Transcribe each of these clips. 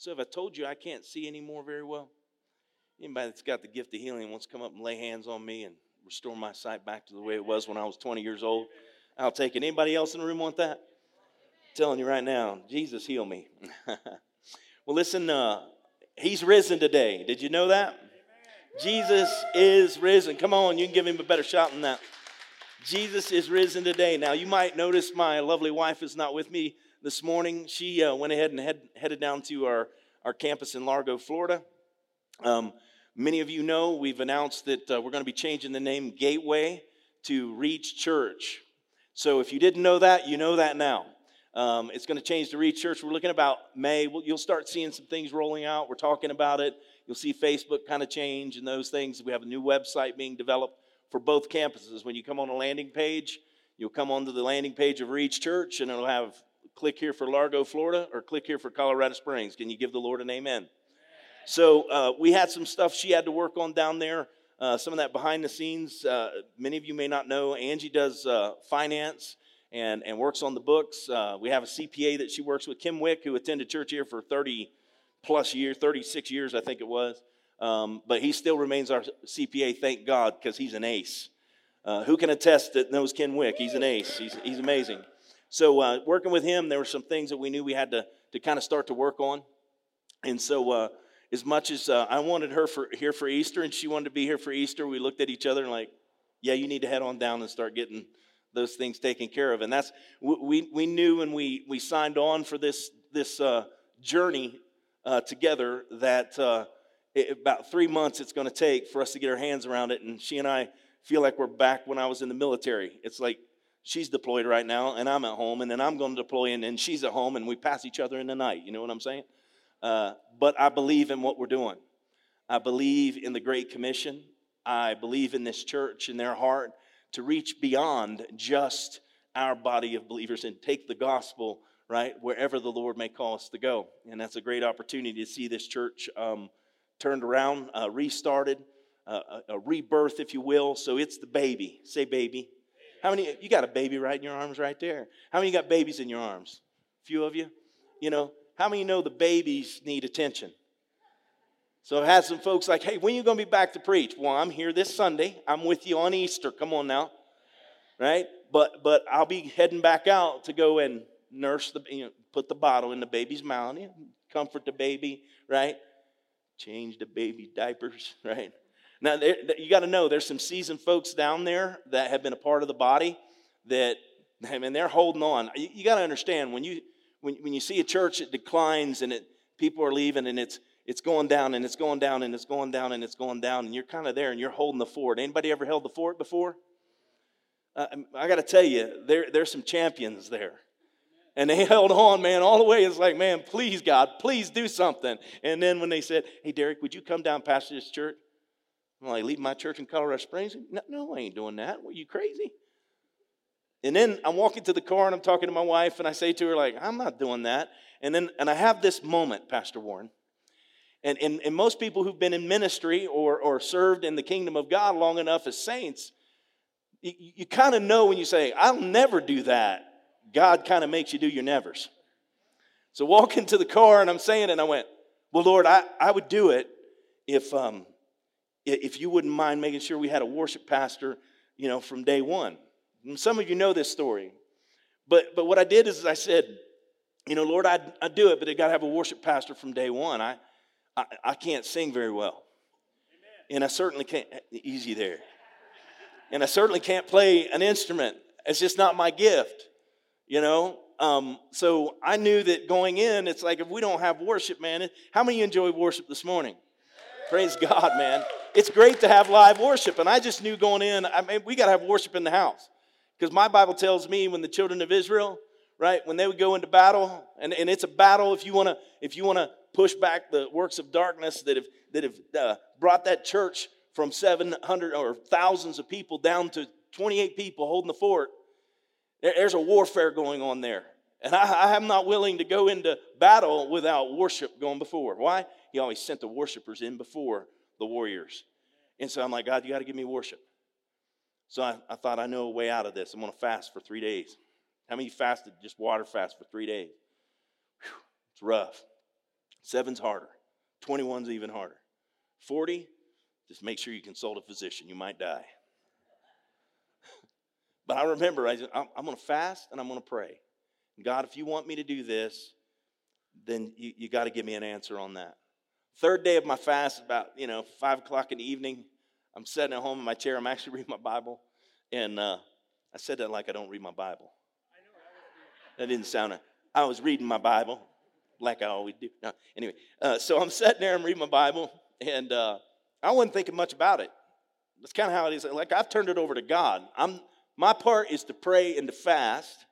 So, if I told you I can't see anymore very well? Anybody that's got the gift of healing wants to come up and lay hands on me and restore my sight back to the way it was when I was 20 years old, I'll take it. Anybody else in the room want that? I'm telling you right now, Jesus heal me. well, listen, uh, he's risen today. Did you know that? Jesus is risen. Come on, you can give him a better shot than that. Jesus is risen today. Now, you might notice my lovely wife is not with me this morning. She uh, went ahead and head, headed down to our, our campus in Largo, Florida. Um, many of you know we've announced that uh, we're going to be changing the name Gateway to Reach Church. So if you didn't know that, you know that now. Um, it's going to change to Reach Church. We're looking about May. You'll start seeing some things rolling out. We're talking about it. You'll see Facebook kind of change and those things. We have a new website being developed for both campuses. When you come on a landing page, you'll come onto the landing page of Reach Church and it'll have click here for Largo, Florida, or click here for Colorado Springs. Can you give the Lord an amen? So uh, we had some stuff she had to work on down there. Uh, some of that behind the scenes. Uh, many of you may not know. Angie does uh, finance and, and works on the books. Uh, we have a CPA that she works with, Ken Wick, who attended church here for 30 plus years, 36 years, I think it was. Um, but he still remains our CPA, thank God, because he's an ace. Uh, who can attest that knows Ken Wick? He's an ace. He's, he's amazing. So, uh, working with him, there were some things that we knew we had to, to kind of start to work on. And so, uh, as much as uh, I wanted her for, here for Easter and she wanted to be here for Easter, we looked at each other and, like, yeah, you need to head on down and start getting those things taken care of. And that's, we, we knew when we, we signed on for this, this uh, journey uh, together that uh, it, about three months it's going to take for us to get our hands around it. And she and I feel like we're back when I was in the military. It's like she's deployed right now, and I'm at home, and then I'm going to deploy, and, then she's at home, and we pass each other in the night. You know what I'm saying? Uh, but I believe in what we're doing. I believe in the Great Commission. I believe in this church and their heart to reach beyond just our body of believers and take the gospel right wherever the Lord may call us to go. And that's a great opportunity to see this church um, turned around, uh, restarted, uh, a, a, rebirth, if you will. So it's the baby. Say baby. How many? You got a baby right in your arms right there. How many got babies in your arms? A few of you. You know, how many know the babies need attention? So I've had some folks like, hey, when you going to be back to preach? Well, I'm here this Sunday. I'm with you on Easter. Come on now. Right? But but I'll be heading back out to go and nurse the, you know, put the bottle in the baby's mouth, you know, comfort the baby, right? change the baby diapers, right? Now, you got to know there's some seasoned folks down there that have been a part of the body that, I mean, they're holding on. You, you got to understand when you when, when you see a church that declines and it people are leaving and it's it's going down and it's going down and it's going down and it's going down and you're kind of there and you're holding the fort. Anybody ever held the fort before? Uh, I got to tell you, there there's some champions there. And they held on, man, all the way. It's like, man, please, God, please do something. And then when they said, hey, Derek, would you come down pastor this church? I'm like, leave my church in Colorado Springs? No, no, I ain't doing that. What, you crazy? And then I'm walking to the car and I'm talking to my wife and I say to her, like, I'm not doing that. And then, and I have this moment, Pastor Warren. And, and, and most people who've been in ministry or, or served in the kingdom of God long enough as saints, you, you kind of know when you say, I'll never do that. God kind of makes you do your nevers. So walk into the car and I'm saying it, and I went, Well, Lord, I, I would do it if um, if you wouldn't mind making sure we had a worship pastor, you know, from day one. And some of you know this story. But but what I did is I said, you know, Lord, I'd, I'd do it, but they got to have a worship pastor from day one. I, I, I can't sing very well. Amen. And I certainly can't, easy there. And I certainly can't play an instrument. It's just not my gift you know um, so i knew that going in it's like if we don't have worship man how many enjoy worship this morning praise god man it's great to have live worship and i just knew going in i mean we got to have worship in the house because my bible tells me when the children of israel right when they would go into battle and, and it's a battle if you want to if you want to push back the works of darkness that have that have uh, brought that church from 700 or thousands of people down to 28 people holding the fort there's a warfare going on there. And I, am not willing to go into battle without worship going before. Why? He always sent the worshipers in before the warriors. And so I'm like, God, you got to give me worship. So I, I, thought I know a way out of this. I'm going to fast for three days. How many fasted just water fast for three days? Whew, it's rough. Seven's harder. 21's even harder. 40, just make sure you consult a physician. You might die. but I remember, I, am I'm going to fast and I'm going to pray. God, if you want me to do this, then you, you got to give me an answer on that. Third day of my fast, about, you know, 5 o'clock in the evening, I'm sitting at home in my chair. I'm actually reading my Bible. And uh, I said that like I don't read my Bible. That didn't sound, I was reading my Bible like I always do. No, anyway, uh, so I'm sitting there I'm reading my Bible, and uh, I wasn't thinking much about it. That's kind of how it is. Like I've turned it over to God. I'm my part is to pray and to fast,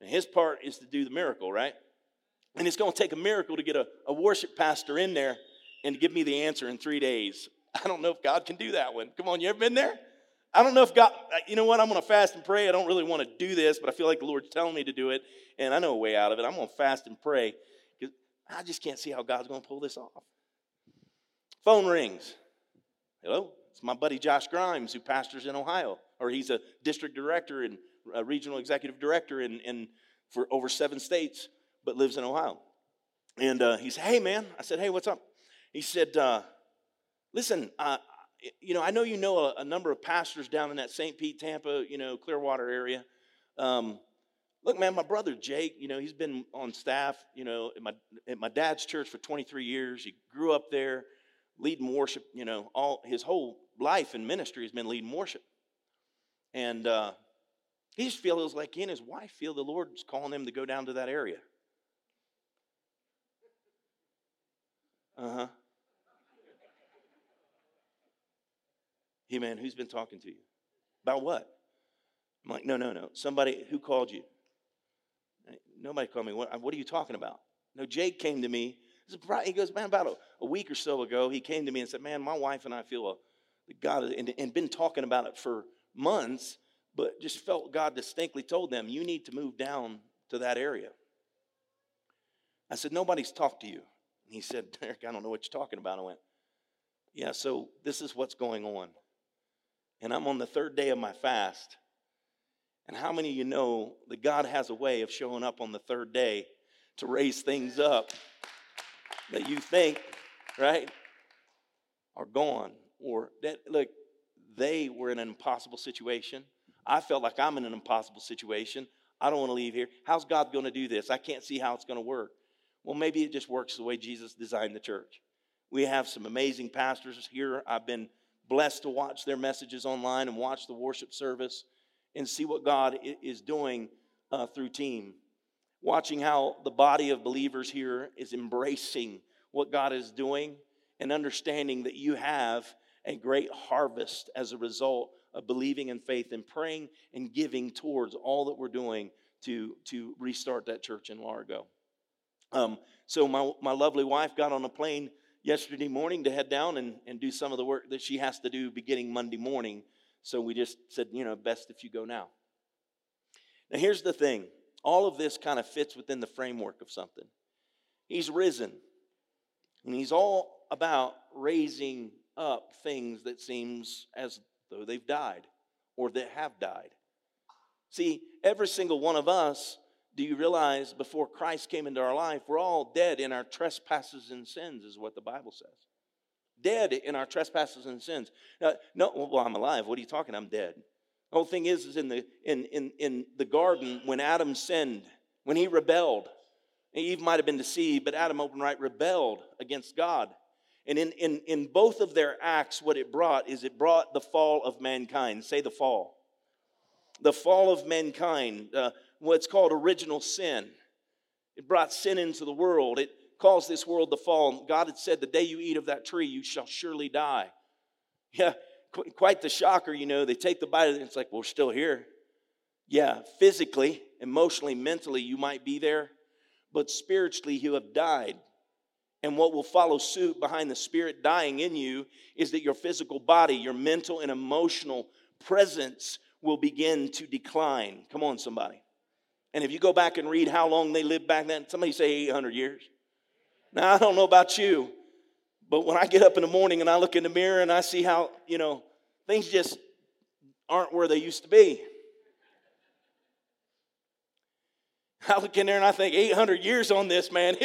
and His part is to do the miracle, right? And it's going to take a miracle to get a, a worship pastor in there and give me the answer in three days. I don't know if God can do that one. Come on, you ever been there? I don't know if God, uh, you know what? I'm going to fast and pray. I don't really want to do this, but I feel like the Lord's telling me to do it, and I know a way out of it. I'm going to fast and pray because I just can't see how God's going to pull this off. Phone rings. Hello? It's my buddy Josh Grimes, who pastors in Ohio, or he's a district director and a regional executive director in, in for over seven states, but lives in Ohio. And uh, he said, "Hey, man," I said, "Hey, what's up?" He said, uh, "Listen, uh, you know, I know you know a, a, number of pastors down in that St. Pete, Tampa, you know, Clearwater area. Um, look, man, my brother Jake, you know, he's been on staff, you know, at my, at my dad's church for 23 years. He grew up there, leading worship, you know, all his whole life in ministry has been leading worship. And uh, he just feels like he and his wife feel the Lord's calling them to go down to that area. Uh huh. Hey, man, who's been talking to you? About what? I'm like, no, no, no. Somebody who called you. Nobody called me. What, what are you talking about? No, Jake came to me. He goes, man, about a, a, week or so ago, he came to me and said, man, my wife and I feel God, and, and been talking about it for months, but just felt God distinctly told them, you need to move down to that area. I said, nobody's talked to you. And he said, Derek, I don't know what you're talking about. I went, yeah, so this is what's going on and I'm on the third day of my fast. And how many of you know that God has a way of showing up on the third day to raise things up that you think, right, are gone? Or that, look, they were in an impossible situation. I felt like I'm in an impossible situation. I don't want to leave here. How's God going to do this? I can't see how it's going to work. Well, maybe it just works the way Jesus designed the church. We have some amazing pastors here. I've been blessed to watch their messages online and watch the worship service and see what God is doing uh, through team. Watching how the body of believers here is embracing what God is doing and understanding that you have a great harvest as a result of believing in faith and praying and giving towards all that we're doing to, to restart that church in Largo. Um, so, my, my lovely wife got on a plane yesterday morning to head down and, and do some of the work that she has to do beginning Monday morning. So we just said, you know, best if you go now. Now, here's the thing all of this kind of fits within the framework of something. He's risen, and he's all about raising up things that seems as though they've died or that have died. See, every single one of us do you realize before Christ came into our life, we're all dead in our trespasses and sins, is what the Bible says. Dead in our trespasses and sins. Now, no, well, I'm alive. What are you talking? I'm dead. The whole thing is, is in the in in in the garden when Adam sinned, when he rebelled, Eve might have been deceived, but Adam open right rebelled against God. And in, in, in both of their acts, what it brought is it brought the fall of mankind. Say the fall. The fall of mankind. Uh, what's called original sin. It brought sin into the world. It caused this world to fall. God had said, The day you eat of that tree, you shall surely die. Yeah, quite the shocker, you know. They take the bite and it's like, well, we're still here. Yeah, physically, emotionally, mentally, you might be there, but spiritually, you have died. And what will follow suit behind the spirit dying in you is that your physical body, your mental and emotional presence will begin to decline. Come on, somebody. And if you go back and read how long they lived back then, somebody say 800 years. Now, I don't know about you, but when I get up in the morning and I look in the mirror and I see how, you know, things just aren't where they used to be. I look in there and I think 800 years on this, man.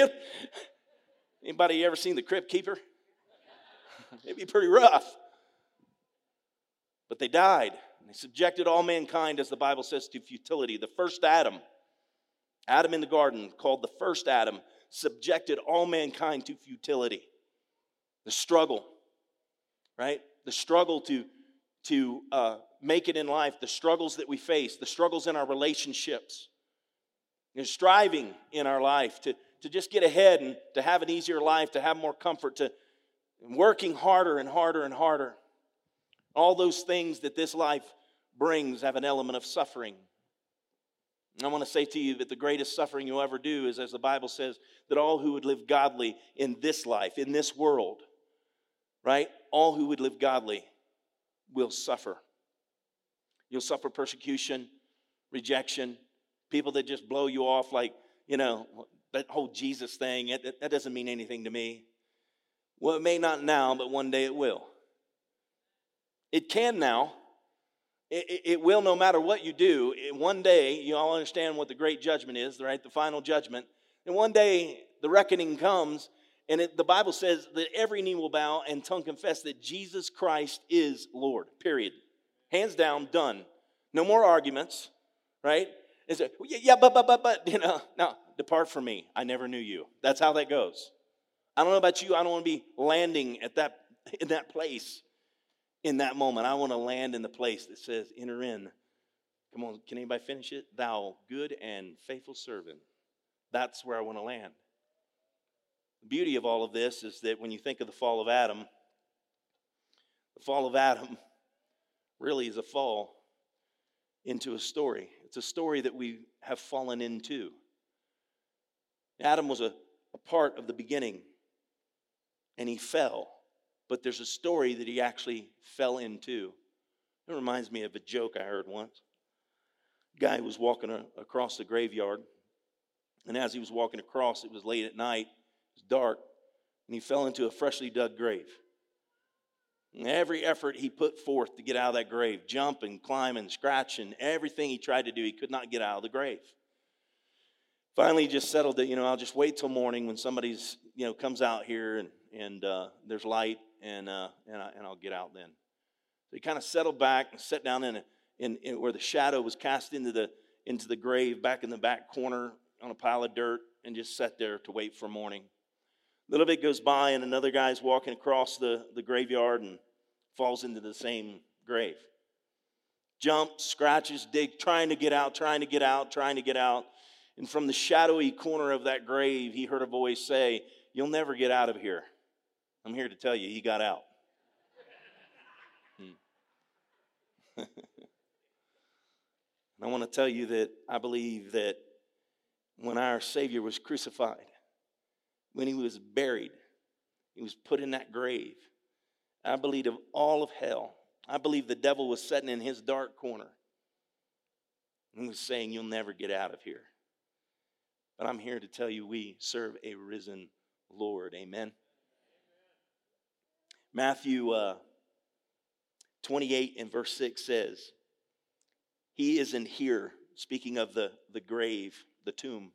Anybody ever seen the Crypt Keeper? It'd be pretty rough. But they died. They subjected all mankind, as the Bible says, to futility. The first Adam, Adam in the garden, called the first Adam, subjected all mankind to futility. The struggle, right? The struggle to, to uh, make it in life, the struggles that we face, the struggles in our relationships, and striving in our life to, to just get ahead and to have an easier life, to have more comfort, to working harder and harder and harder. All those things that this life brings have an element of suffering. And I want to say to you that the greatest suffering you'll ever do is, as the Bible says, that all who would live godly in this life, in this world, right? All who would live godly will suffer. You'll suffer persecution, rejection, people that just blow you off like, you know, that whole Jesus thing, it, that doesn't mean anything to me. Well, it may not now, but one day it will. It can now. It, it, will no matter what you do. One day, you all understand what the great judgment is, right? The final judgment. And one day, the reckoning comes, and it, the Bible says that every knee will bow and tongue confess that Jesus Christ is Lord, period. Hands down, done. No more arguments, right? Is it, yeah, but, but, but, but, you know, no, depart from me. I never knew you. That's how that goes. I don't know about you. I don't want to be landing at that, in that place in that moment. I want to land in the place that says, enter in. Come on, can anybody finish it? Thou good and faithful servant. That's where I want to land. The beauty of all of this is that when you think of the fall of Adam, the fall of Adam really is a fall into a story. It's a story that we have fallen into. Adam was a, a part of the beginning and he fell. But there's a story that he actually fell into. It reminds me of a joke I heard once. Guy was walking a, across the graveyard, and as he was walking across, it was late at night, it was dark, and he fell into a freshly dug grave. And every effort he put forth to get out of that grave, jumping, climbing, scratching, everything he tried to do, he could not get out of the grave. Finally, he just settled that, you know, I'll just wait till morning when somebody's, you know, comes out here and and uh, there's light, and, uh, and, I, and I'll get out then. So he kind of settled back and sat down in, a, in, in where the shadow was cast into the, into the grave, back in the back corner on a pile of dirt, and just sat there to wait for morning. A little bit goes by, and another guy's walking across the, the graveyard and falls into the same grave. Jumps, scratches, dig, trying to get out, trying to get out, trying to get out. And from the shadowy corner of that grave, he heard a voice say, You'll never get out of here. I'm here to tell you, he got out. Hmm. I want to tell you that I believe that when our Savior was crucified, when he was buried, he was put in that grave. I believe of all of hell, I believe the devil was sitting in his dark corner and was saying, You'll never get out of here. But I'm here to tell you we serve a risen Lord. Amen. Matthew uh, 28 and verse 6 says, He isn't here, speaking of the, the grave, the tomb.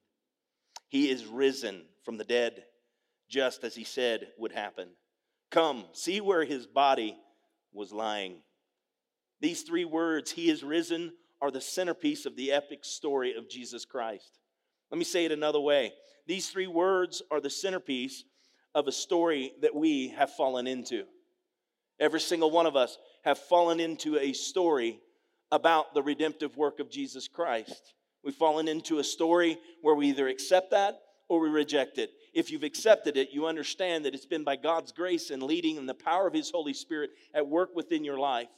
He is risen from the dead, just as he said would happen. Come, see where his body was lying. These three words, He is risen, are the centerpiece of the epic story of Jesus Christ. Let me say it another way. These three words are the centerpiece of a story that we have fallen into. Every single one of us have fallen into a story about the redemptive work of Jesus Christ. We've fallen into a story where we either accept that or we reject it. If you've accepted it, you understand that it's been by God's grace and leading and the power of His Holy Spirit at work within your life.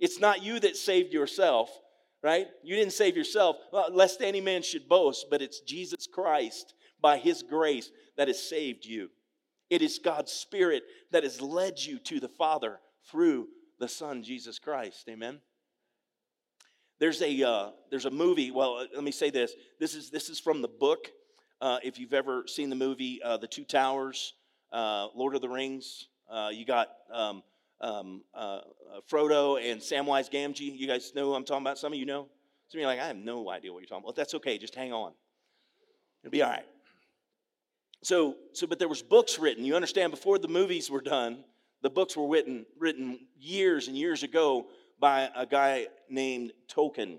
It's not you that saved yourself, right? You didn't save yourself, lest any man should boast, but it's Jesus Christ by His grace that has saved you. It is God's Spirit that has led you to the Father through the Son, Jesus Christ. Amen. There's a, uh, there's a movie. Well, uh, let me say this. This is, this is from the book. Uh, if you've ever seen the movie uh, The Two Towers, uh, Lord of the Rings, uh, you got um, um, Frodo and Samwise Gamgee. You guys know who I'm talking about? Some of you know? Some of you are like, I have no idea what you're talking about. That's okay. Just hang on. It'll be all right. So, so, but there was books written. You understand, before the movies were done, the books were written, written years and years ago by a guy named Tolkien.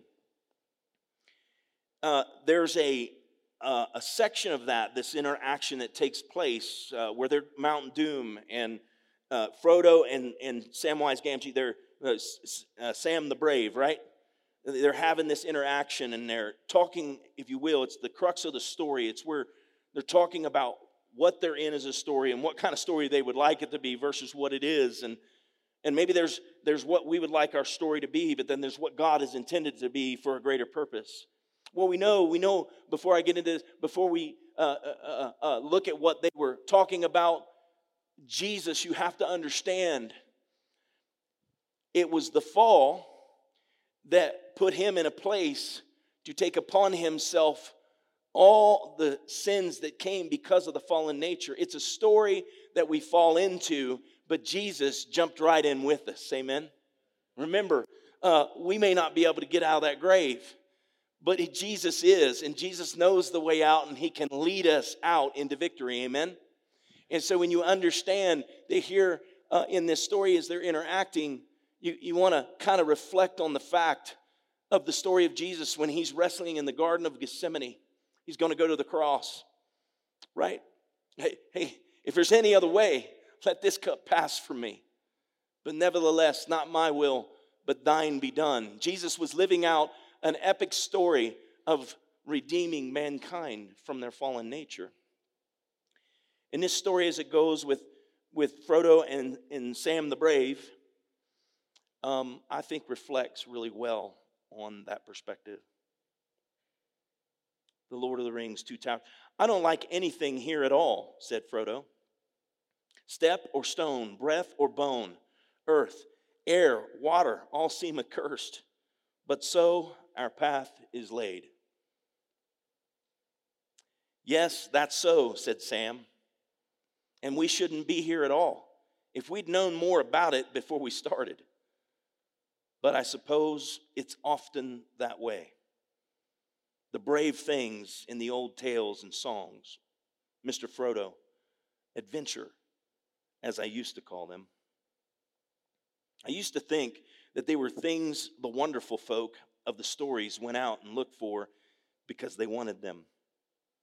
Uh, there's a, uh, a section of that, this interaction that takes place uh, where they're Mount Doom and uh, Frodo and, and Samwise Gamgee, they're uh, uh, Sam the Brave, right? They're having this interaction and they're talking, if you will, it's the crux of the story. It's where they're talking about what they're in as a story and what kind of story they would like it to be versus what it is. And, and maybe there's, there's what we would like our story to be, but then there's what God has intended to be for a greater purpose. Well, we know, we know before I get into this, before we uh, uh, uh, uh look at what they were talking about, Jesus, you have to understand it was the fall that put him in a place to take upon himself all the sins that came because of the fallen nature. It's a story that we fall into, but Jesus jumped right in with us. Amen. Remember, uh, we may not be able to get out of that grave, but Jesus is, and Jesus knows the way out, and He can lead us out into victory. Amen. And so when you understand that here uh, in this story as they're interacting, you, you want to kind of reflect on the fact of the story of Jesus when he's wrestling in the Garden of Gethsemane. He's going to go to the cross, right? Hey, hey, if there's any other way, let this cup pass from me. But nevertheless, not my will, but thine be done. Jesus was living out an epic story of redeeming mankind from their fallen nature. In this story, as it goes with, with Frodo and, and Sam the Brave, um, I think reflects really well on that perspective the Lord of the Rings, Two Towers. I don't like anything here at all, said Frodo. Step or stone, breath or bone, earth, air, water, all seem accursed. But so our path is laid. Yes, that's so, said Sam. And we shouldn't be here at all if we'd known more about it before we started. But I suppose it's often that way the brave things in the old tales and songs. Mr. Frodo, adventure, as I used to call them. I used to think that they were things the wonderful folk of the stories went out and looked for because they wanted them,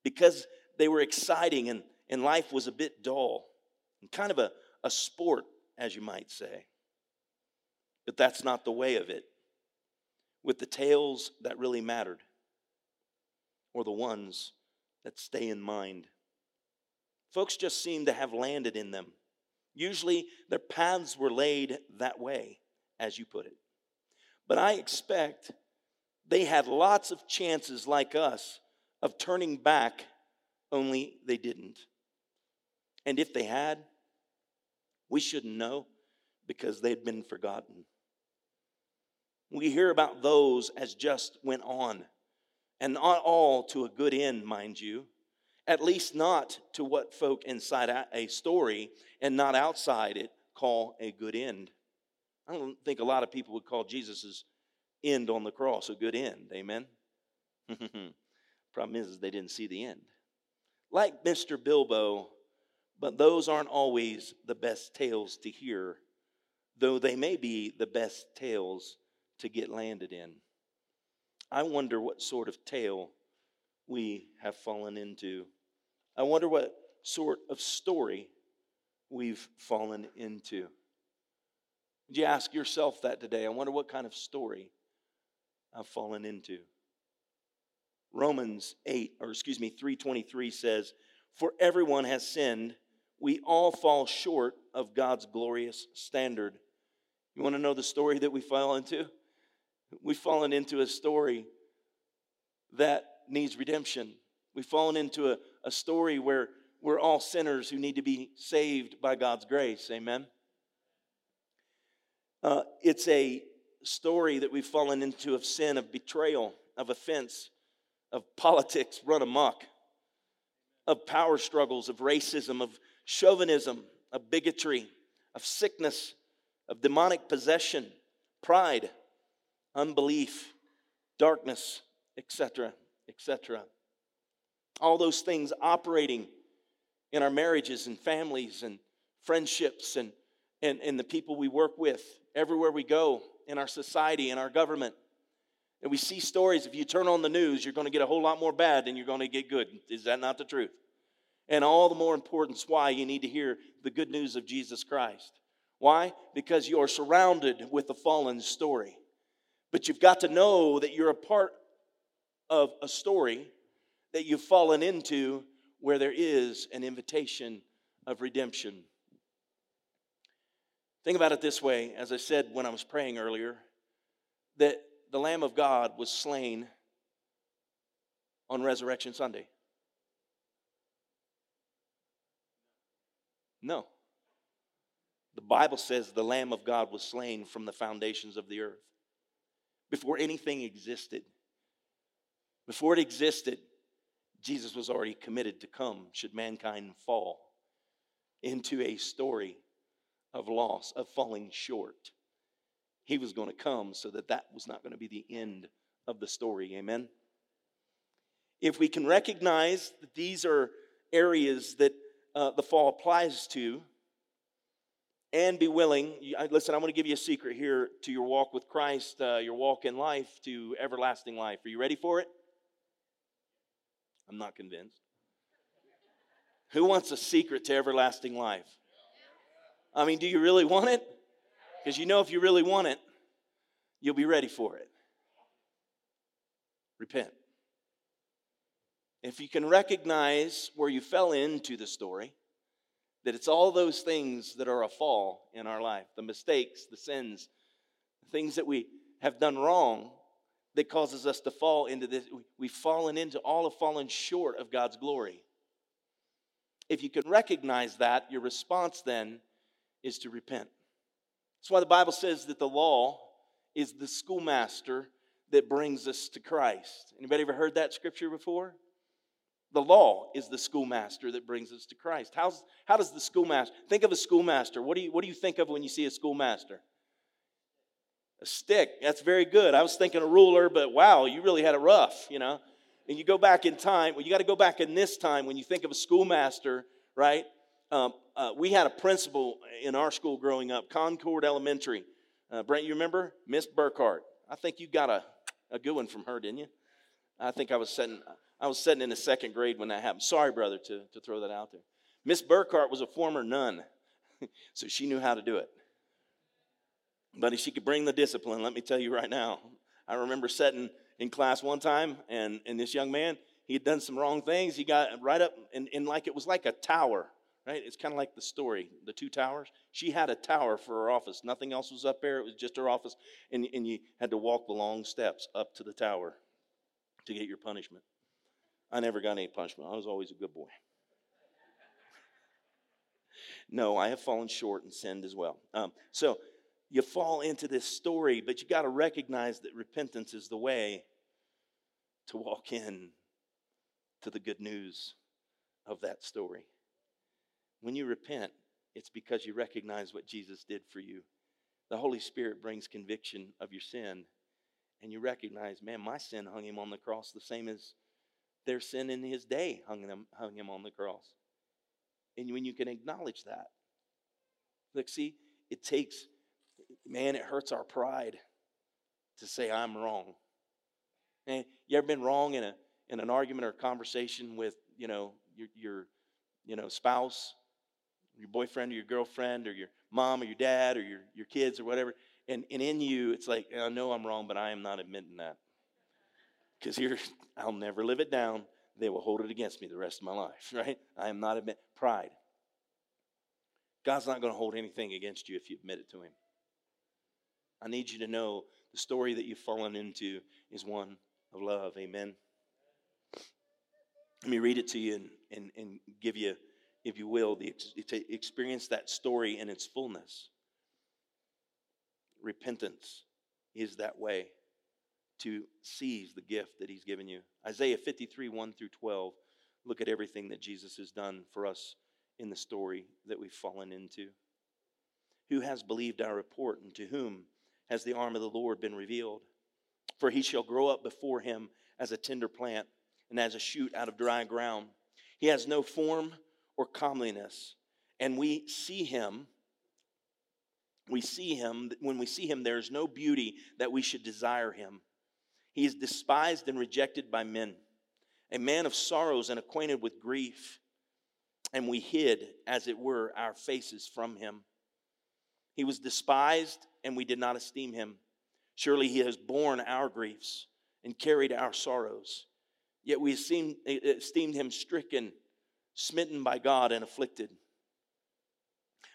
because they were exciting and, and life was a bit dull and kind of a, a sport, as you might say. But that's not the way of it. With the tales that really mattered, or the ones that stay in mind. Folks just seem to have landed in them. Usually their paths were laid that way, as you put it. But I expect they had lots of chances, like us, of turning back, only they didn't. And if they had, we shouldn't know because they'd been forgotten. We hear about those as just went on and not all to a good end, mind you. At least not to what folk inside a story and not outside it call a good end. I don't think a lot of people would call Jesus' end on the cross a good end. Amen? Problem is, they didn't see the end. Like Mr. Bilbo, but those aren't always the best tales to hear, though they may be the best tales to get landed in. I wonder what sort of tale we have fallen into. I wonder what sort of story we've fallen into. Would you ask yourself that today? I wonder what kind of story I've fallen into. Romans 8 or excuse me 323 says, "For everyone has sinned, we all fall short of God's glorious standard." You want to know the story that we fall into? We've fallen into a story that needs redemption. We've fallen into a, a story where we're all sinners who need to be saved by God's grace. Amen. Uh, it's a story that we've fallen into of sin, of betrayal, of offense, of politics run amok, of power struggles, of racism, of chauvinism, of bigotry, of sickness, of demonic possession, pride, unbelief, darkness, etc., etc. All those things operating in our marriages and families and friendships and, and, and the people we work with, everywhere we go, in our society, in our government. And we see stories, if you turn on the news, you're going to get a whole lot more bad than you're going to get good. Is that not the truth? And all the more importance why you need to hear the good news of Jesus Christ. Why? Because you are surrounded with the fallen story. But you've got to know that you're a part of a story that you've fallen into where there is an invitation of redemption. Think about it this way, as I said when I was praying earlier, that the Lamb of God was slain on Resurrection Sunday. No. The Bible says the Lamb of God was slain from the foundations of the earth. Before anything existed, before it existed, Jesus was already committed to come should mankind fall into a story of loss, of falling short. He was going to come so that that was not going to be the end of the story. Amen? If we can recognize that these are areas that uh, the fall applies to, and be willing. Listen, I want to give you a secret here to your walk with Christ, uh, your walk in life to everlasting life. Are you ready for it? I'm not convinced. Who wants a secret to everlasting life? I mean, do you really want it? Because you know, if you really want it, you'll be ready for it. Repent. If you can recognize where you fell into the story, that it's all those things that are a fall in our life the mistakes, the sins, the things that we have done wrong that causes us to fall into this. We've fallen into, all have fallen short of God's glory. If you can recognize that, your response then is to repent. That's why the Bible says that the law is the schoolmaster that brings us to Christ. Anybody ever heard that scripture before? The law is the schoolmaster that brings us to Christ. How's, how does the schoolmaster think of a schoolmaster? What do you what do you think of when you see a schoolmaster? A stick. That's very good. I was thinking a ruler, but wow, you really had it rough, you know. And you go back in time. Well, you got to go back in this time when you think of a schoolmaster, right? Um, uh, we had a principal in our school growing up, Concord Elementary. Uh, Brent, you remember Miss Burkhart? I think you got a, a good one from her, didn't you? I think I was sitting. I was sitting in the second grade when that happened. Sorry, brother, to, to throw that out there. Miss Burkhart was a former nun, so she knew how to do it. But if she could bring the discipline, let me tell you right now. I remember sitting in class one time, and, and this young man, he had done some wrong things. He got right up, and, and like it was like a tower, right? It's kind of like the story, the two towers. She had a tower for her office. Nothing else was up there. It was just her office, and, and you had to walk the long steps up to the tower to get your punishment. I never got any punishment. I was always a good boy. no, I have fallen short and sinned as well. Um, so you fall into this story, but you got to recognize that repentance is the way to walk in to the good news of that story. When you repent, it's because you recognize what Jesus did for you. The Holy Spirit brings conviction of your sin, and you recognize, man, my sin hung him on the cross the same as their sin in his day hung him, hung him on the cross. And when you can acknowledge that, look, see, it takes, man, it hurts our pride to say I'm wrong. And you ever been wrong in a in an argument or conversation with, you know, your your you know, spouse, your boyfriend or your girlfriend or your mom or your dad or your, your kids or whatever. And, and in you, it's like, I know I'm wrong, but I am not admitting that. Because here, I'll never live it down. They will hold it against me the rest of my life, right? I am not admit pride. God's not going to hold anything against you if you admit it to Him. I need you to know the story that you've fallen into is one of love. Amen. Let me read it to you and, and, and give you, if you will, the, to experience that story in its fullness. Repentance is that way to seize the gift that he's given you. Isaiah 53, 1 through 12. Look at everything that Jesus has done for us in the story that we've fallen into. Who has believed our report, and to whom has the arm of the Lord been revealed? For he shall grow up before him as a tender plant and as a shoot out of dry ground. He has no form or comeliness. And we see him, we see him, when we see him, there is no beauty that we should desire him. He is despised and rejected by men, a man of sorrows and acquainted with grief. And we hid, as it were, our faces from him. He was despised, and we did not esteem him. Surely he has borne our griefs and carried our sorrows. Yet we esteemed, esteemed him stricken, smitten by God, and afflicted.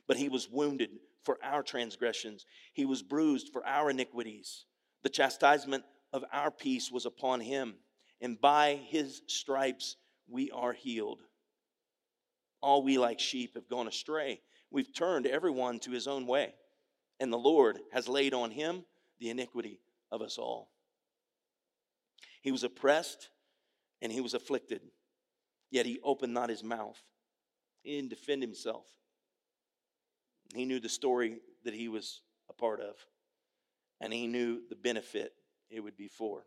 But he was wounded for our transgressions, he was bruised for our iniquities. The chastisement of our peace was upon him, and by his stripes we are healed. All we like sheep have gone astray. We've turned everyone to his own way, and the Lord has laid on him the iniquity of us all. He was oppressed and he was afflicted, yet he opened not his mouth. He didn't defend himself. He knew the story that he was a part of, and he knew the benefit it would be for,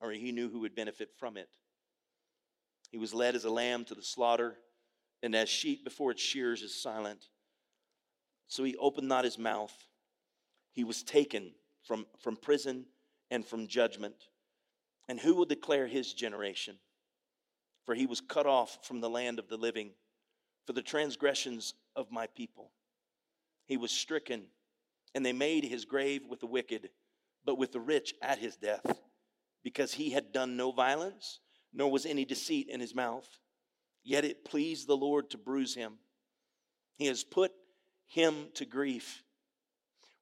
or he knew who would benefit from it. He was led as a lamb to the slaughter, and as sheep before its shears is silent. So he opened not his mouth. He was taken from, from prison and from judgment. And who will declare his generation? For he was cut off from the land of the living for the transgressions of my people. He was stricken, and they made his grave with the wicked, but with the rich at his death, because he had done no violence, nor was any deceit in his mouth. Yet it pleased the Lord to bruise him. He has put him to grief.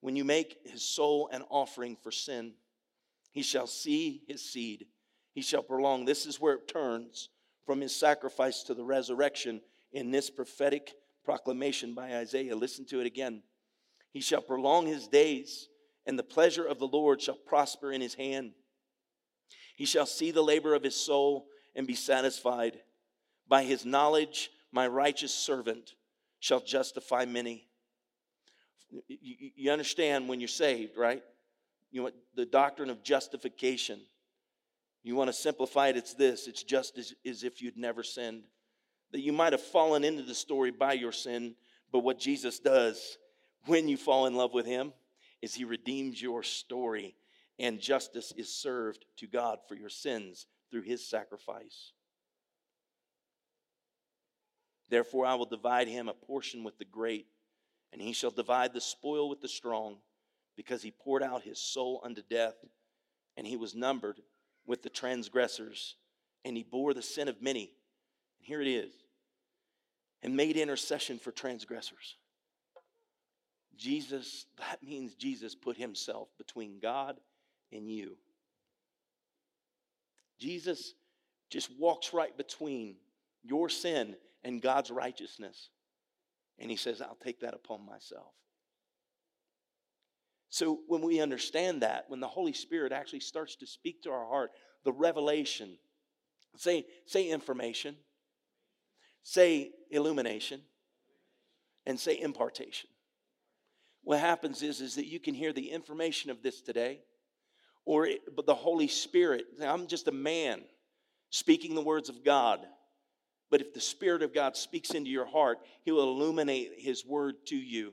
When you make his soul an offering for sin, he shall see his seed. He shall prolong. This is where it turns from his sacrifice to the resurrection in this prophetic proclamation by Isaiah. Listen to it again. He shall prolong his days, and the pleasure of the Lord shall prosper in his hand. He shall see the labor of his soul and be satisfied. By his knowledge, my righteous servant shall justify many. You understand when you're saved, right? You want the doctrine of justification. You want to simplify it, it's this it's just as, as if you'd never sinned. That you might have fallen into the story by your sin, but what Jesus does when you fall in love with Him is He redeems your story, and justice is served to God for your sins through His sacrifice. Therefore, I will divide him a portion with the great, and he shall divide the spoil with the strong because he poured out his soul unto death, and he was numbered with the transgressors, and he bore the sin of many. And here it is and made intercession for transgressors. Jesus, that means Jesus put himself between God and you. Jesus just walks right between your sin and God's righteousness. And he says, I'll take that upon myself. So when we understand that, when the Holy Spirit actually starts to speak to our heart, the revelation, say, say information, say illumination, and say impartation. What happens is, is that you can hear the information of this today, or it, but the Holy Spirit, I'm just a man speaking the words of God. But if the Spirit of God speaks into your heart, He will illuminate His word to you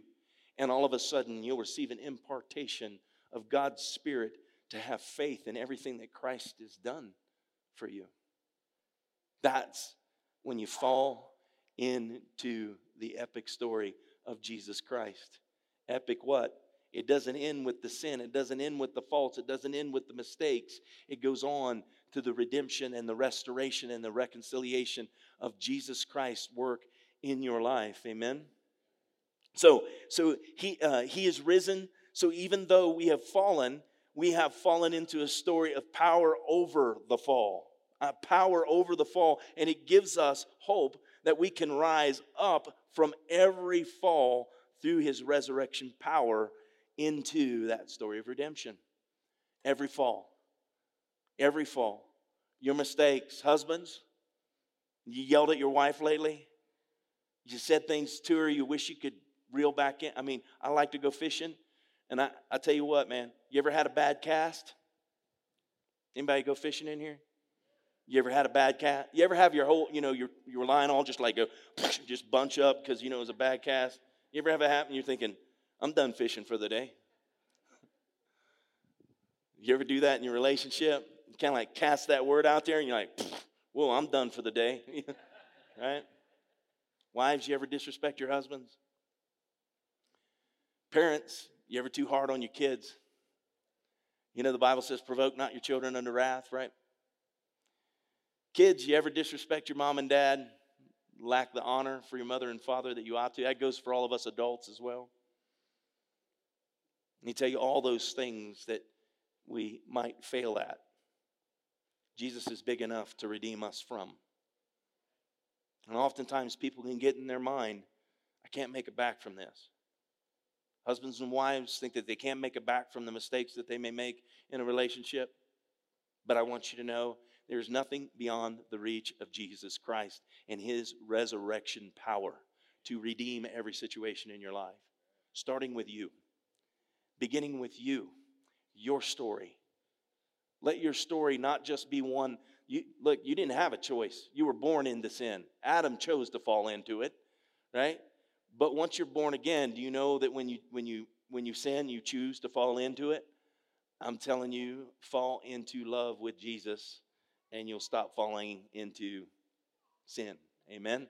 and all of a sudden you'll receive an impartation of God's Spirit to have faith in everything that Christ has done for you. That's when you fall into the epic story of Jesus Christ. Epic what? It doesn't end with the sin. It doesn't end with the faults. It doesn't end with the mistakes. It goes on to the redemption and the restoration and the reconciliation of Jesus Christ's work in your life. Amen. So, so he, uh, he is risen. So even though we have fallen, we have fallen into a story of power over the fall. Uh, power over the fall. And it gives us hope that we can rise up from every fall through his resurrection power into that story of redemption. Every fall. Every fall. Your mistakes. Husbands, you yelled at your wife lately? You said things to her you wish you could reel back in. I mean, I like to go fishing, and I, I tell you what, man, you ever had a bad cast? Anybody go fishing in here? You ever had a bad cat? You ever have your whole, you know, your your line all just like go, just bunch up because you know it was a bad cast? You ever have it happen? You're thinking, I'm done fishing for the day. You ever do that in your relationship? You kind of like cast that word out there, and you're like, "Well, I'm done for the day," right? Wives, you ever disrespect your husbands? Parents, you ever too hard on your kids? You know, the Bible says, provoke not your children unto wrath, right? Kids, you ever disrespect your mom and dad? Lack the honor for your mother and father that you ought to? That goes for all of us adults as well. Let me tell you all those things that we might fail at. Jesus is big enough to redeem us from. And oftentimes people can get in their mind, I can't make it back from this. Husbands and wives think that they can't make it back from the mistakes that they may make in a relationship. But I want you to know there is nothing beyond the reach of Jesus Christ and his resurrection power to redeem every situation in your life, starting with you, beginning with you, your story. Let your story not just be one. You, look, you didn't have a choice. You were born into sin. Adam chose to fall into it, right? But once you're born again, do you know that when you when you when you sin, you choose to fall into it? I'm telling you, fall into love with Jesus and you'll stop falling into sin. Amen.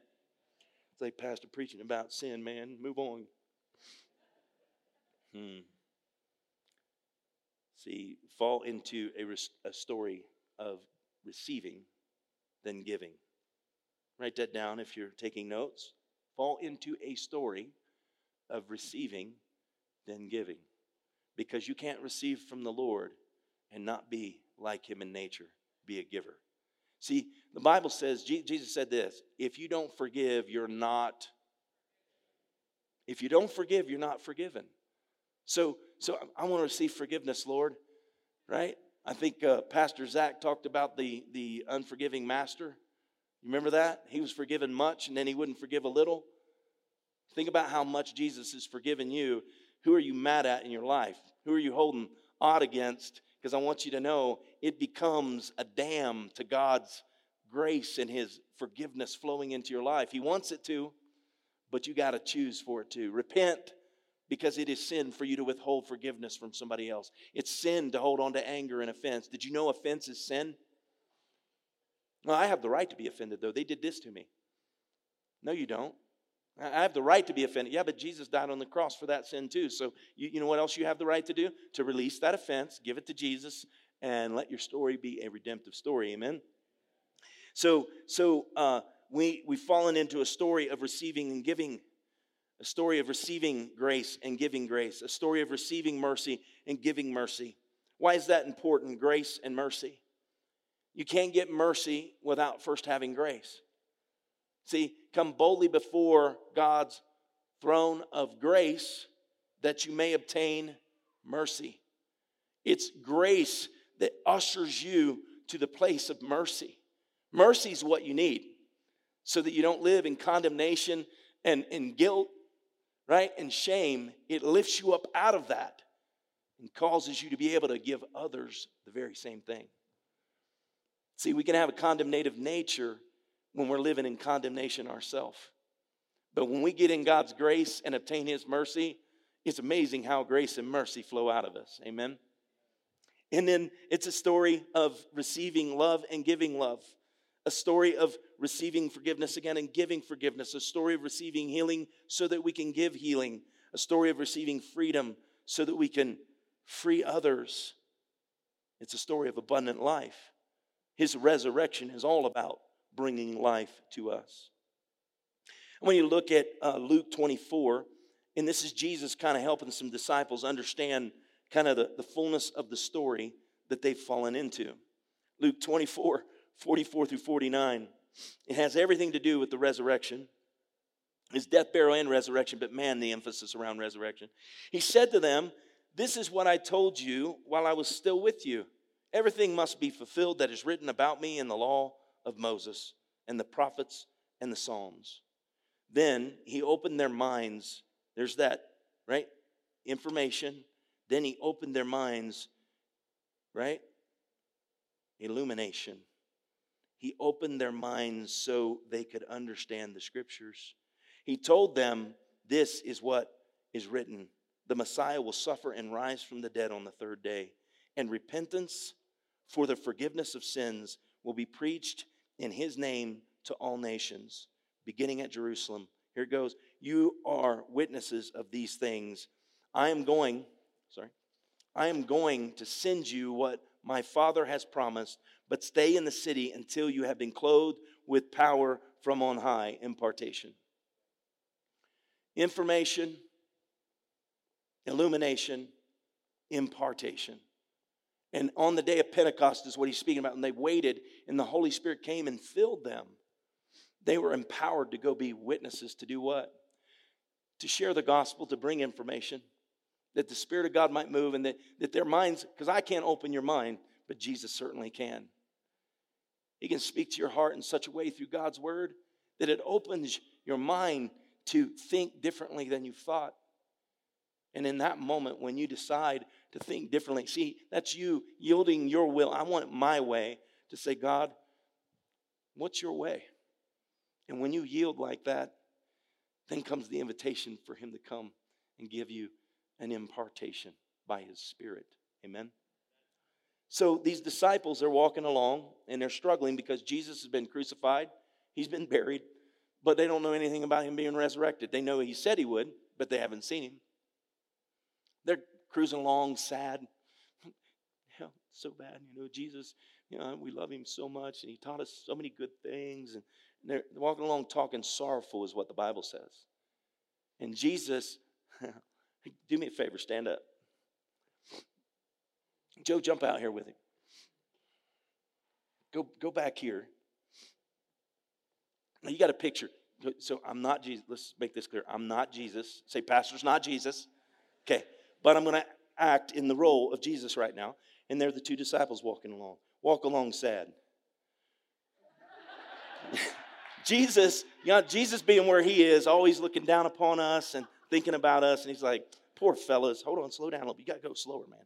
It's like pastor preaching about sin, man. Move on. Hmm. See, fall into a, a story of receiving, then giving. Write that down if you're taking notes fall into a story of receiving than giving. Because you can't receive from the Lord and not be like Him in nature, be a giver. See, the Bible says, Jesus said this if you don't forgive, you're not. If you don't forgive, you're not forgiven. So, so I want to receive forgiveness, Lord, right? I think uh, Pastor Zach talked about the, the unforgiving master. You remember that? He was forgiven much and then he wouldn't forgive a little. Think about how much Jesus has forgiven you. Who are you mad at in your life? Who are you holding odd against? Because I want you to know it becomes a dam to God's grace and His forgiveness flowing into your life. He wants it to, but you got to choose for it to. Repent because it is sin for you to withhold forgiveness from somebody else. It's sin to hold on to anger and offense. Did you know offense is sin? Well, I have the right to be offended, though. They did this to me. No, you don't. I have the right to be offended. Yeah, but Jesus died on the cross for that sin too. So, you, you know what else you have the right to do? To release that offense, give it to Jesus, and let your story be a redemptive story. Amen? So, so uh, we, we've fallen into a story of receiving and giving, a story of receiving grace and giving grace, a story of receiving mercy and giving mercy. Why is that important? Grace and mercy. You can't get mercy without first having grace. See, come boldly before God's throne of grace that you may obtain mercy. It's grace that ushers you to the place of mercy. Mercy is what you need so that you don't live in condemnation and, and guilt, right? And shame. It lifts you up out of that and causes you to be able to give others the very same thing. See, we can have a condemnative nature when we're living in condemnation ourselves. But when we get in God's grace and obtain His mercy, it's amazing how grace and mercy flow out of us. Amen. And then it's a story of receiving love and giving love, a story of receiving forgiveness again and giving forgiveness, a story of receiving healing so that we can give healing, a story of receiving freedom so that we can free others. It's a story of abundant life. His resurrection is all about bringing life to us. When you look at uh, Luke 24, and this is Jesus kind of helping some disciples understand kind of the, the fullness of the story that they've fallen into. Luke 24, 44 through 49. It has everything to do with the resurrection, his death, burial, and resurrection, but man, the emphasis around resurrection. He said to them, This is what I told you while I was still with you. Everything must be fulfilled that is written about me in the law of Moses and the prophets and the Psalms. Then he opened their minds. There's that, right? Information. Then he opened their minds, right? Illumination. He opened their minds so they could understand the scriptures. He told them, This is what is written the Messiah will suffer and rise from the dead on the third day, and repentance for the forgiveness of sins will be preached in his name to all nations, beginning at Jerusalem. Here it goes. You are witnesses of these things. I am going, sorry, I am going to send you what my Father has promised, but stay in the city until you have been clothed with power from on high, impartation. Information, illumination, impartation. And on the day of Pentecost is what he's speaking about. And they waited, and the Holy Spirit came and filled them. They were empowered to go be witnesses to do what? To share the gospel, to bring information, that the Spirit of God might move, and that, that their minds, because I can't open your mind, but Jesus certainly can. He can speak to your heart in such a way through God's word that it opens your mind to think differently than you thought. And in that moment, when you decide to think differently, see, that's you yielding your will. I want it my way to say, God, what's your way? And when you yield like that, then comes the invitation for Him to come and give you an impartation by His Spirit. Amen. So these disciples are walking along and they're struggling because Jesus has been crucified, He's been buried, but they don't know anything about Him being resurrected. They know He said He would, but they haven't seen Him. They're cruising along sad. Hell, so bad. You know, Jesus, you know, we love him so much and he taught us so many good things. And they're walking along talking sorrowful, is what the Bible says. And Jesus, do me a favor, stand up. Joe, jump out here with him. Go, go back here. Now you got a picture. So I'm not Jesus. Let's make this clear. I'm not Jesus. Say, Pastor's not Jesus. Okay but I'm going to act in the role of Jesus right now. And they're the two disciples walking along. Walk along sad. Jesus, you know, Jesus being where he is, always looking down upon us and thinking about us. And he's like, poor fellas, hold on, slow down a little. You got to go slower, man.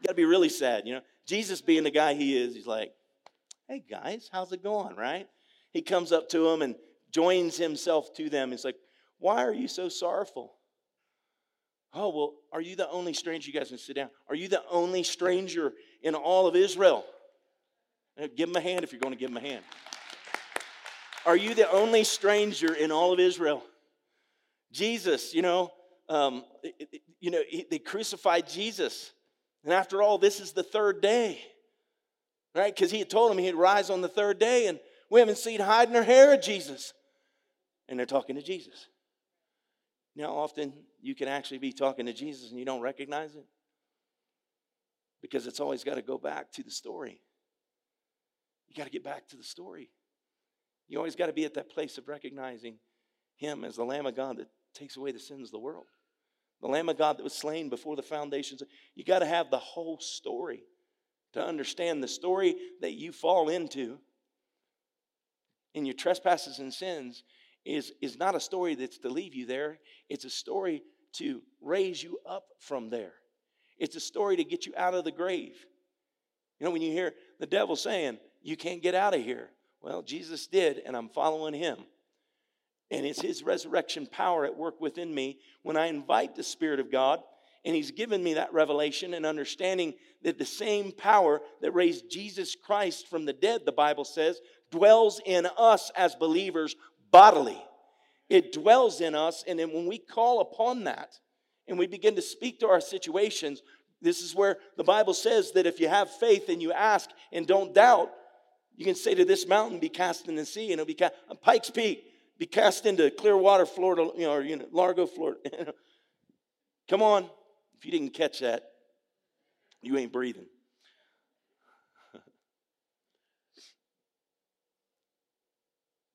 You got to be really sad, you know. Jesus being the guy he is, he's like, hey, guys, how's it going, right? He comes up to them and joins himself to them. He's like, why are you so sorrowful? Oh, well, are you the only stranger? You guys can sit down. Are you the only stranger in all of Israel? Give him a hand if you're going to give him a hand. Are you the only stranger in all of Israel? Jesus, you know, um, you know, they crucified Jesus. And after all, this is the third day, right? Because he had told them he'd rise on the third day, and we haven't seen hiding or hair of Jesus. And they're talking to Jesus. Know, often you can actually be talking to Jesus and you don't recognize it? Because it's always got to go back to the story. You got to get back to the story. You always got to be at that place of recognizing Him as the Lamb of God that takes away the sins of the world. The Lamb of God that was slain before the foundations. You got to have the whole story to understand the story that you fall into in your trespasses and sins is, is not a story that's to leave you there, it's a story to raise you up from there. It's a story to get you out of the grave. You know, when you hear the devil saying, You can't get out of here, well, Jesus did, and I'm following him. And it's his resurrection power at work within me when I invite the Spirit of God, and he's given me that revelation and understanding that the same power that raised Jesus Christ from the dead, the Bible says, dwells in us as believers bodily. It dwells in us, and then when we call upon that and we begin to speak to our situations, this is where the Bible says that if you have faith and you ask and don't doubt, you can say to this mountain, be cast in the sea, and it'll be cast, Pikes Peak, be cast into Clearwater, Florida, you know, or you know, Largo, Florida. Come on. If you didn't catch that, you ain't breathing.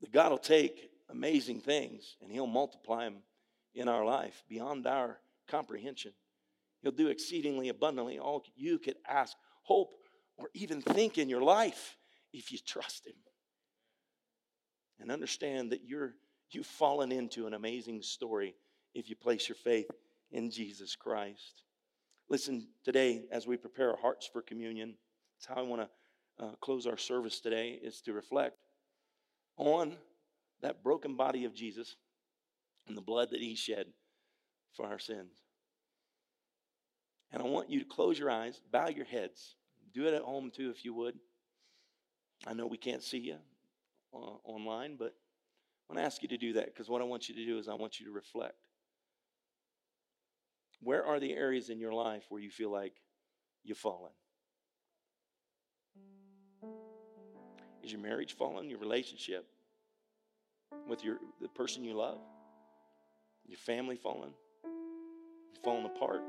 the God will take amazing things and He'll multiply them in our life beyond our comprehension. He'll do exceedingly abundantly all you could ask, hope, or even think in your life if you trust Him. And understand that you're, you've fallen into an amazing story if you place your faith in Jesus Christ. Listen, today, as we prepare our hearts for communion, it's how I want to uh, close our service today is to reflect on that broken body of Jesus and the blood that he shed for our sins. And I want you to close your eyes, bow your heads. Do it at home too, if you would. I know we can't see you uh, online, but I want to ask you to do that because what I want you to do is I want you to reflect. Where are the areas in your life where you feel like you've fallen? Is your marriage fallen? Your relationship with your the person you love? Your family fallen? You've fallen apart?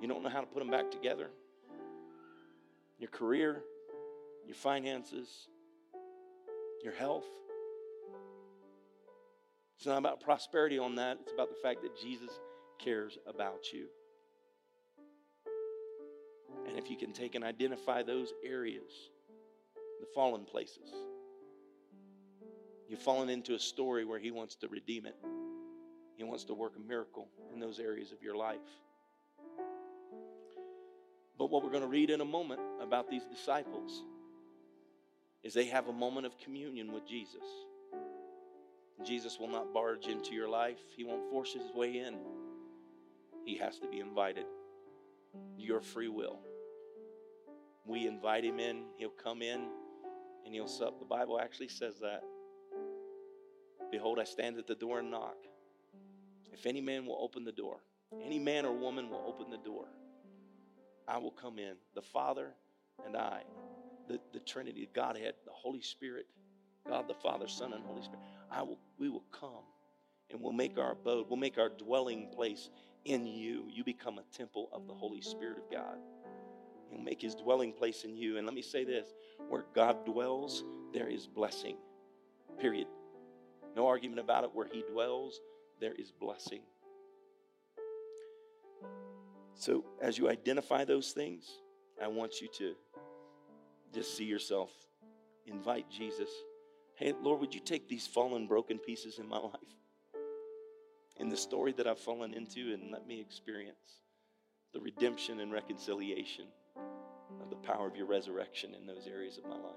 You don't know how to put them back together? Your career, your finances, your health. It's not about prosperity on that. It's about the fact that Jesus cares about you. And if you can take and identify those areas, the fallen places, you've fallen into a story where He wants to redeem it. He wants to work a miracle in those areas of your life. But what we're going to read in a moment about these disciples is they have a moment of communion with Jesus. Jesus will not barge into your life, He won't force His way in. He has to be invited. Your free will. We invite Him in, He'll come in and He'll sup. The Bible actually says that. Behold, I stand at the door and knock. If any man will open the door, any man or woman will open the door, I will come in. The Father and I, the, the Trinity, Godhead, the Holy Spirit, God the Father, Son, and Holy Spirit. I will, we will come and we'll make our abode, we'll make our dwelling place in you. You become a temple of the Holy Spirit of God. He'll make his dwelling place in you. And let me say this where God dwells, there is blessing. Period. No argument about it. Where he dwells, there is blessing. So, as you identify those things, I want you to just see yourself, invite Jesus. Hey, Lord, would you take these fallen, broken pieces in my life, in the story that I've fallen into, and let me experience the redemption and reconciliation of the power of your resurrection in those areas of my life?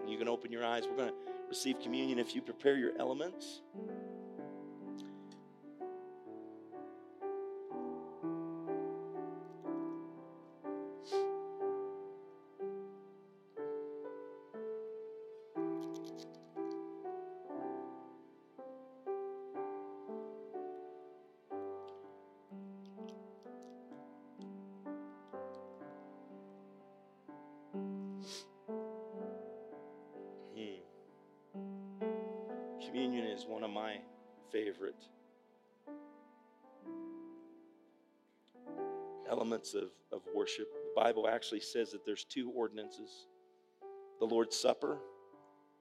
And you can open your eyes. We're going to receive communion if you prepare your elements. Worship. The Bible actually says that there's two ordinances the Lord's Supper,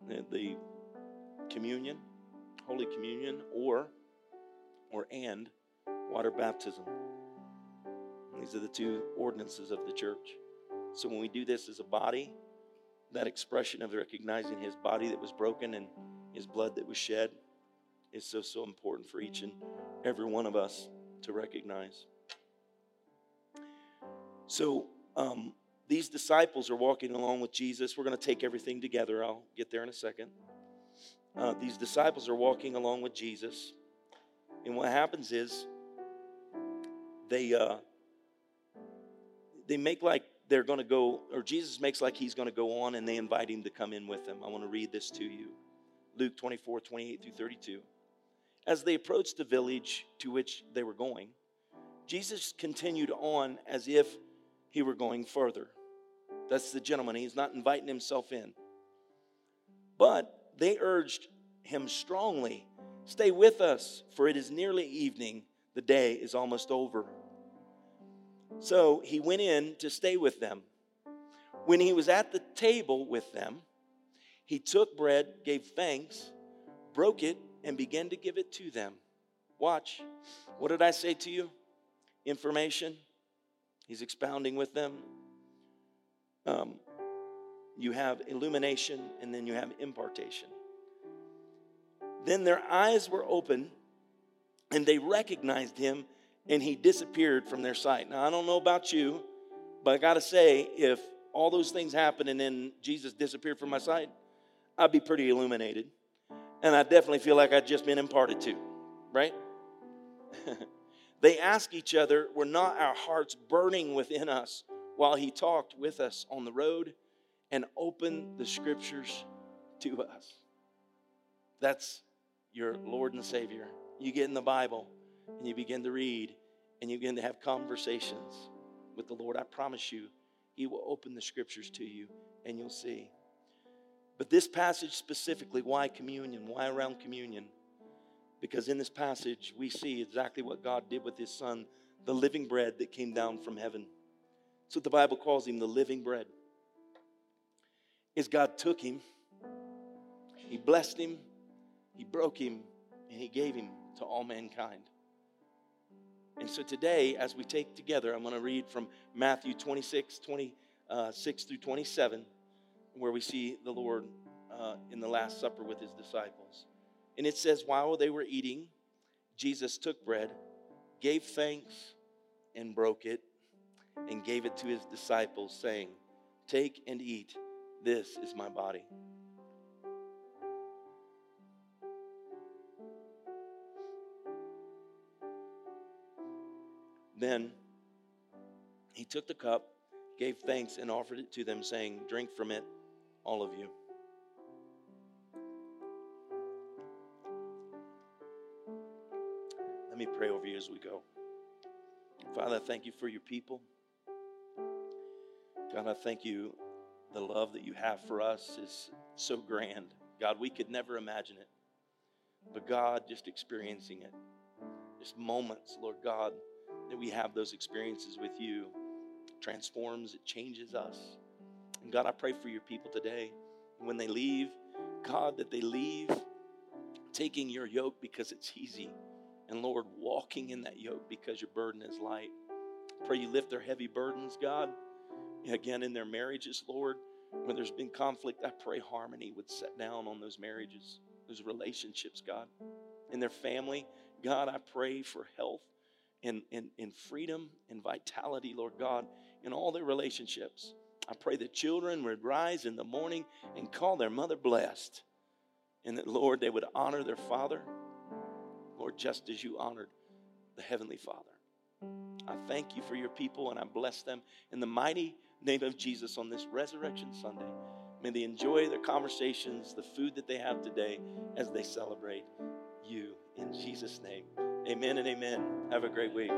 the, the communion, Holy Communion, or or and water baptism. These are the two ordinances of the church. So when we do this as a body, that expression of recognizing his body that was broken and his blood that was shed is so, so important for each and every one of us to recognize. So, um, these disciples are walking along with Jesus. We're going to take everything together. I'll get there in a second. Uh, these disciples are walking along with Jesus. And what happens is they, uh, they make like they're going to go, or Jesus makes like he's going to go on and they invite him to come in with them. I want to read this to you. Luke 24, 28 through 32. As they approached the village to which they were going, Jesus continued on as if he were going further. That's the gentleman. He's not inviting himself in. But they urged him strongly Stay with us, for it is nearly evening. The day is almost over. So he went in to stay with them. When he was at the table with them, he took bread, gave thanks, broke it, and began to give it to them. Watch. What did I say to you? Information. He's expounding with them. Um, you have illumination, and then you have impartation. Then their eyes were open, and they recognized him, and he disappeared from their sight. Now, I don't know about you, But I got to say, if all those things happened and then Jesus disappeared from my sight, I'd be pretty illuminated. And I definitely feel like I'd just been imparted to, right? they ask each other, were not our hearts burning within us while he talked with us on the road and opened the scriptures to us? That's your Lord and Savior. You get in the Bible and you begin to read and you begin to have conversations with the Lord. I promise you, He will open the scriptures to you and you'll see. But this passage specifically, why communion? Why around communion? Because in this passage, we see exactly what God did with His Son, the living bread that came down from heaven. That's what the Bible calls Him, the living bread. Is God took Him, He blessed Him, He broke Him, and He gave Him to all mankind. And so today, as we take together, I'm going to read from Matthew 26, 26 through 27, where we see the Lord uh, in the Last Supper with his disciples. And it says, While they were eating, Jesus took bread, gave thanks, and broke it, and gave it to his disciples, saying, Take and eat. This is my body. Then he took the cup, gave thanks, and offered it to them, saying, Drink from it, all of you. Me pray over you as we go. Father, I thank you for your people. God, I thank you. The love that you have for us is so grand. God, we could never imagine it. But God, just experiencing it, just moments, Lord God, that we have those experiences with you transforms, it changes us. And God, I pray for your people today. When they leave, God, that they leave taking your yoke because it's easy. And Lord, walking in that yoke because your burden is light. Pray you lift their heavy burdens, God. Again, in their marriages, Lord, when there's been conflict, I pray harmony would set down on those marriages, those relationships, God. In their family, God, I pray for health and, and, and freedom and vitality, Lord God, in all their relationships. I pray that children would rise in the morning and call their mother blessed. And that, Lord, they would honor their father, Lord, just as you honored the Heavenly Father. I thank you for your people and I bless them in the mighty name of Jesus on this Resurrection Sunday. May they enjoy their conversations, the food that they have today as they celebrate you. In Jesus' name. Amen and amen. Have a great week.